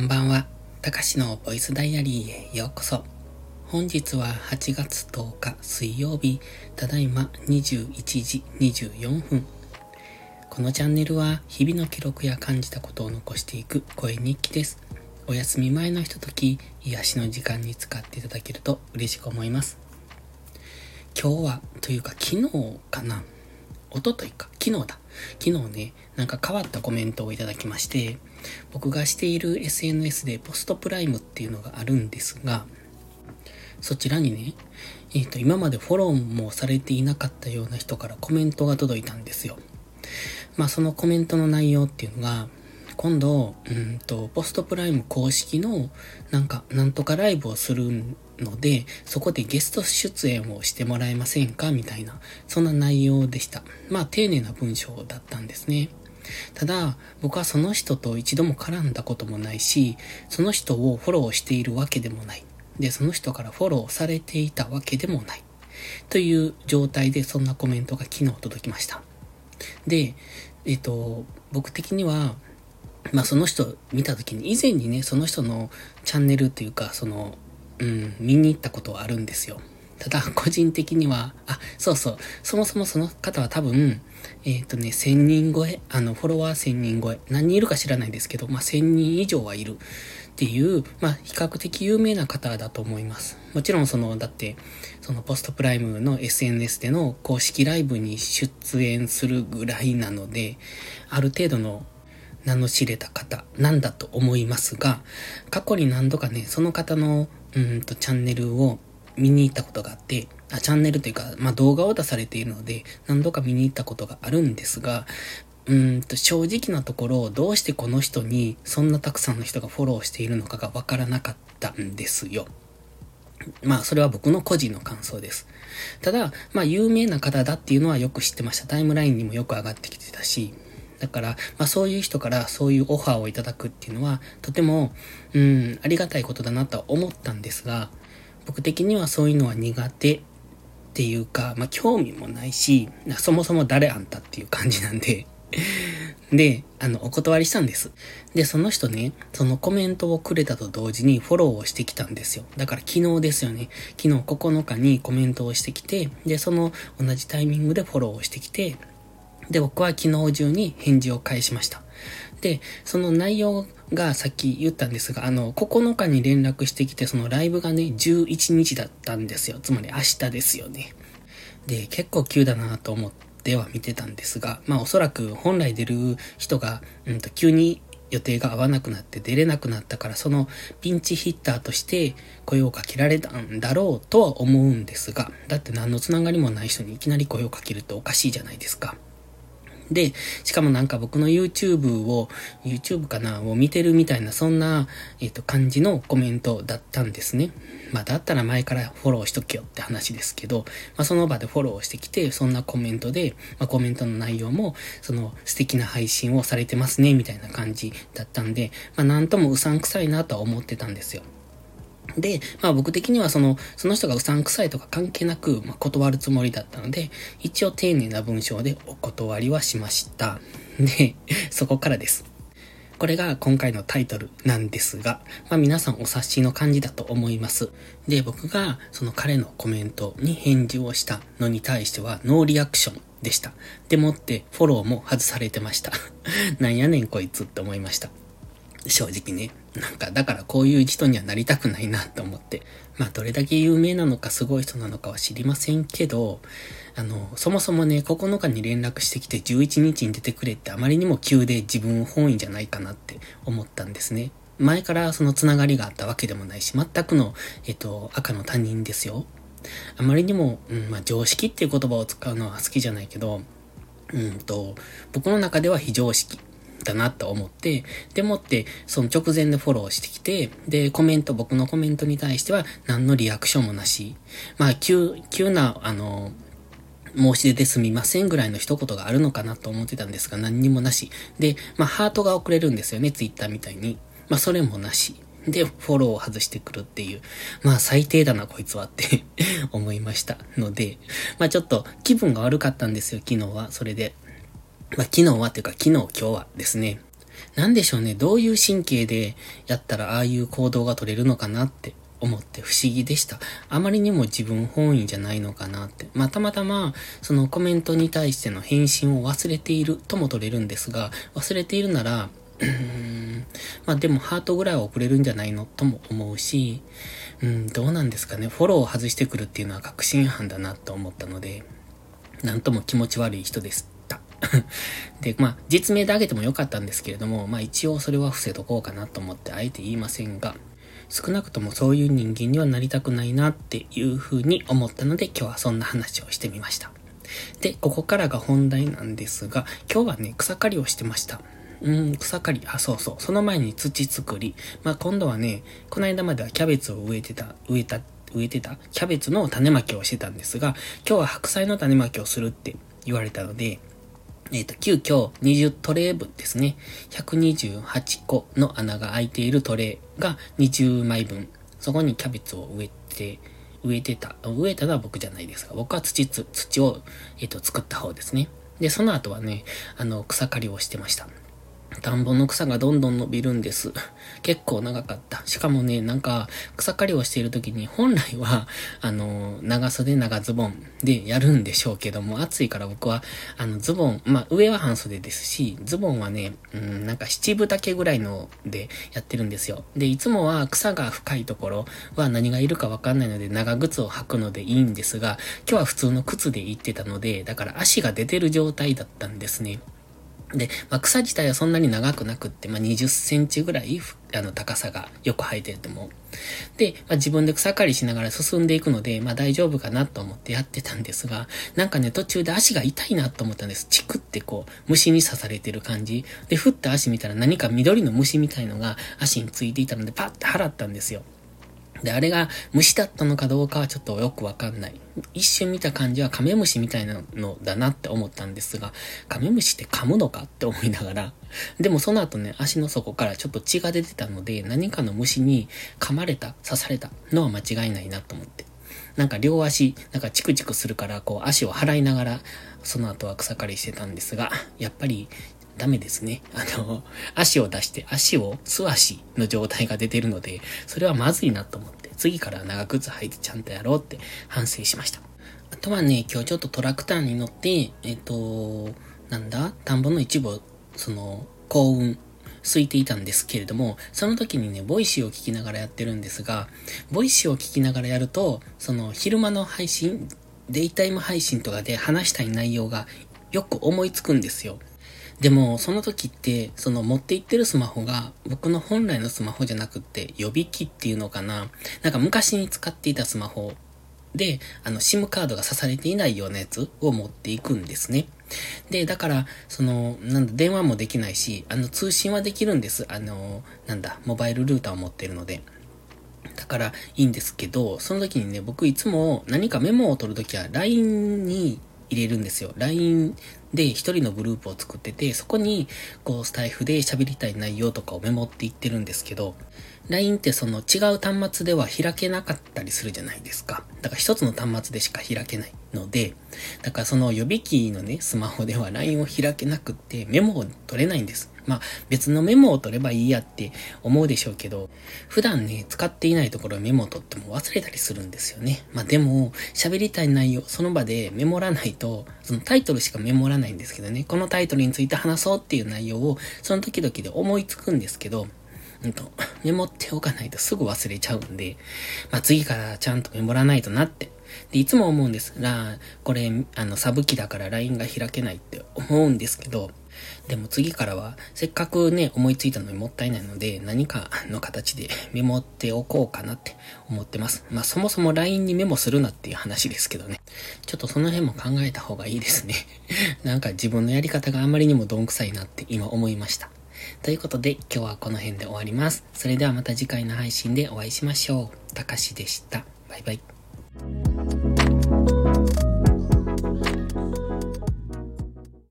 こんばんは。たかしのボイスダイアリーへようこそ。本日は8月10日水曜日、ただいま21時24分。このチャンネルは日々の記録や感じたことを残していく声日記です。お休み前のひととき、癒しの時間に使っていただけると嬉しく思います。今日は、というか昨日かなおとといか、昨日だ。昨日ね、なんか変わったコメントをいただきまして、僕がしている SNS でポストプライムっていうのがあるんですが、そちらにね、えっ、ー、と、今までフォローもされていなかったような人からコメントが届いたんですよ。まあそのコメントの内容っていうのが、今度、うんと、ポストプライム公式の、なんか、なんとかライブをするので、そこでゲスト出演をしてもらえませんかみたいな、そんな内容でした。まあ、丁寧な文章だったんですね。ただ、僕はその人と一度も絡んだこともないし、その人をフォローしているわけでもない。で、その人からフォローされていたわけでもない。という状態でそんなコメントが昨日届きました。で、えっ、と、僕的には、まあその人見た時に以前にね、その人のチャンネルっていうか、その、うん、見に行ったことはあるんですよ。ただ、個人的には、あ、そうそう、そもそもその方は多分、えっ、ー、とね、1000人超え、あの、フォロワー1000人超え、何人いるか知らないですけど、まあ、1000人以上はいる。っていう、まあ、比較的有名な方だと思います。もちろん、その、だって、そのポストプライムの SNS での公式ライブに出演するぐらいなので、ある程度の名の知れた方なんだと思いますが、過去に何度かね、その方の、うんと、チャンネルを見に行ったことがあって、あチャンネルというか、まあ、動画を出されているので、何度か見に行ったことがあるんですが、うんと、正直なところ、どうしてこの人にそんなたくさんの人がフォローしているのかがわからなかったんですよ。まあ、それは僕の個人の感想です。ただ、まあ、有名な方だっていうのはよく知ってました。タイムラインにもよく上がってきてたし、だから、まあそういう人からそういうオファーをいただくっていうのは、とても、うん、ありがたいことだなとは思ったんですが、僕的にはそういうのは苦手っていうか、まあ興味もないし、そもそも誰あんたっていう感じなんで で、あの、お断りしたんです。で、その人ね、そのコメントをくれたと同時にフォローをしてきたんですよ。だから昨日ですよね。昨日9日にコメントをしてきて、で、その同じタイミングでフォローをしてきて、で、僕は昨日中に返事を返しました。で、その内容がさっき言ったんですが、あの、9日に連絡してきて、そのライブがね、11日だったんですよ。つまり明日ですよね。で、結構急だなと思っては見てたんですが、まあおそらく本来出る人が、うんと、急に予定が合わなくなって出れなくなったから、そのピンチヒッターとして声をかけられたんだろうとは思うんですが、だって何のつながりもない人にいきなり声をかけるとおかしいじゃないですか。で、しかもなんか僕の YouTube を、YouTube かなを見てるみたいな、そんな、えっ、ー、と、感じのコメントだったんですね。まあ、だったら前からフォローしとけよって話ですけど、まあ、その場でフォローしてきて、そんなコメントで、まあ、コメントの内容も、その、素敵な配信をされてますね、みたいな感じだったんで、まあ、なんともうさんくさいなとは思ってたんですよ。で、まあ僕的にはその、その人がうさんくさいとか関係なく、まあ、断るつもりだったので、一応丁寧な文章でお断りはしました。で、そこからです。これが今回のタイトルなんですが、まあ皆さんお察しの感じだと思います。で、僕がその彼のコメントに返事をしたのに対してはノーリアクションでした。でもってフォローも外されてました。なんやねんこいつって思いました。正直ね。なんか、だからこういう人にはなりたくないなと思って。まあ、どれだけ有名なのかすごい人なのかは知りませんけど、あの、そもそもね、9日に連絡してきて11日に出てくれってあまりにも急で自分本位じゃないかなって思ったんですね。前からそのつながりがあったわけでもないし、全くの、えっと、赤の他人ですよ。あまりにも、うん、まあ、常識っていう言葉を使うのは好きじゃないけど、うんと、僕の中では非常識だなと思って、でもって、その直前でフォローしてきて、で、コメント、僕のコメントに対しては何のリアクションもなし。まあ、急、急な、あの、申し出ですみませんぐらいの一言があるのかなと思ってたんですが、何にもなし。で、まあ、ハートが遅れるんですよね、ツイッターみたいに。まあ、それもなし。で、フォローを外してくるっていう。まあ、最低だな、こいつはって 思いました。ので、まあ、ちょっと気分が悪かったんですよ、昨日は。それで。まあ、昨日はっていうか昨日今日はですね、なんでしょうね、どういう神経でやったらああいう行動が取れるのかなって思って不思議でした。あまりにも自分本位じゃないのかなって。まあ、たまたま、そのコメントに対しての返信を忘れているとも取れるんですが、忘れているなら、まあでもハートぐらいは送れるんじゃないの？とも思うし、うん、どうなんですかね。フォローを外してくるっていうのは確信犯だなと思ったので、なんとも気持ち悪い人です。で、まあ、実名で挙げてもよかったんですけれども、まあ一応それは伏せとこうかなと思ってあえて言いませんが、少なくともそういう人間にはなりたくないなっていうふうに思ったので今日はそんな話をしてみました。で、ここからが本題なんですが、今日はね、草刈りをしてました。うん、草刈り。あ、そうそう。その前に土作り。まあ、今度はね、この間まではキャベツを植えてた、植えた、植えてた、キャベツの種まきをしてたんですが、今日は白菜の種まきをするって言われたので、えっ、ー、と、急遽20トレー分ですね。128個の穴が開いているトレーが20枚分。そこにキャベツを植えて、植えてた。植えたのは僕じゃないですが、僕は土、土を、えっ、ー、と、作った方ですね。で、その後はね、あの、草刈りをしてました。田んぼの草がどんどん伸びるんです。結構長かった。しかもね、なんか、草刈りをしている時に、本来は、あの、長袖長ズボンでやるんでしょうけども、暑いから僕は、あの、ズボン、まあ、上は半袖ですし、ズボンはね、うん、なんか七分丈ぐらいのでやってるんですよ。で、いつもは草が深いところは何がいるかわかんないので、長靴を履くのでいいんですが、今日は普通の靴で行ってたので、だから足が出てる状態だったんですね。で、まあ、草自体はそんなに長くなくって、まあ、20センチぐらい、あの、高さがよく生えてると思う。で、まあ、自分で草刈りしながら進んでいくので、まあ、大丈夫かなと思ってやってたんですが、なんかね、途中で足が痛いなと思ったんです。チクってこう、虫に刺されてる感じ。で、振った足見たら何か緑の虫みたいのが足についていたので、パッて払ったんですよ。で、あれが虫だったのかどうかはちょっとよくわかんない。一瞬見た感じはカメムシみたいなのだなって思ったんですが、カメムシって噛むのかって思いながら、でもその後ね、足の底からちょっと血が出てたので、何かの虫に噛まれた、刺されたのは間違いないなと思って。なんか両足、なんかチクチクするから、こう足を払いながら、その後は草刈りしてたんですが、やっぱりダメですね。あの、足を出して足を素足の状態が出てるので、それはまずいなと思って、次から長靴履いてちゃんとやろうって反省しました。あとはね、今日ちょっとトラクターに乗って、えっ、と、なんだ？田んぼの一部を、その、耕運、耕うんしていたんですけれども、その時にね、 Voicy を聞きながらやってるんですが、 Voicy を聞きながらやると、その昼間の配信、デイタイム配信とかで話したい内容がよく思いつくんですよ。でも、その時って、その持って行ってるスマホが、僕の本来のスマホじゃなくって、予備機っていうのかな。なんか昔に使っていたスマホで、あの、SIM カードが刺されていないようなやつを持っていくんですね。で、だから、その、なんだ、電話もできないし、あの、通信はできるんです。あの、なんだ、モバイルルーターを持ってるので。だからいいんですけど、その時にね、僕いつも何かメモを取るときは LINE に入れるんですよ。LINE で一人のグループを作ってて、そこに、こう、スタイフで喋りたい内容とかをメモっていってるんですけど、LINE ってその違う端末では開けなかったりするじゃないですか。だから一つの端末でしか開けないので、だからその予備機のね、スマホでは LINE を開けなくってメモを取れないんです。まあ別のメモを取ればいいやって思うでしょうけど、普段ね、使っていないところメモを取っても忘れたりするんですよね。まあでも、喋りたい内容、その場でメモらないと、そのタイトルしかメモらないんですけどね、このタイトルについて話そうっていう内容を、その時々で思いつくんですけど、うんと、メモっておかないとすぐ忘れちゃうんで、まあ次からちゃんとメモらないとなってで、いつも思うんですが、これ、あの、サブ機だから LINE が開けないって思うんですけど、でも次からは、せっかくね、思いついたのにもったいないので、何かの形で メモっておこうかなって思ってます。まあそもそも LINE にメモするなっていう話ですけどね。ちょっとその辺も考えた方がいいですね。なんか自分のやり方があまりにもどんくさいなって今思いました。ということで今日はこの辺で終わります。それではまた次回の配信でお会いしましょう。たかしでした。バイバイ。